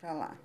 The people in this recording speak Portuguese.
para lá.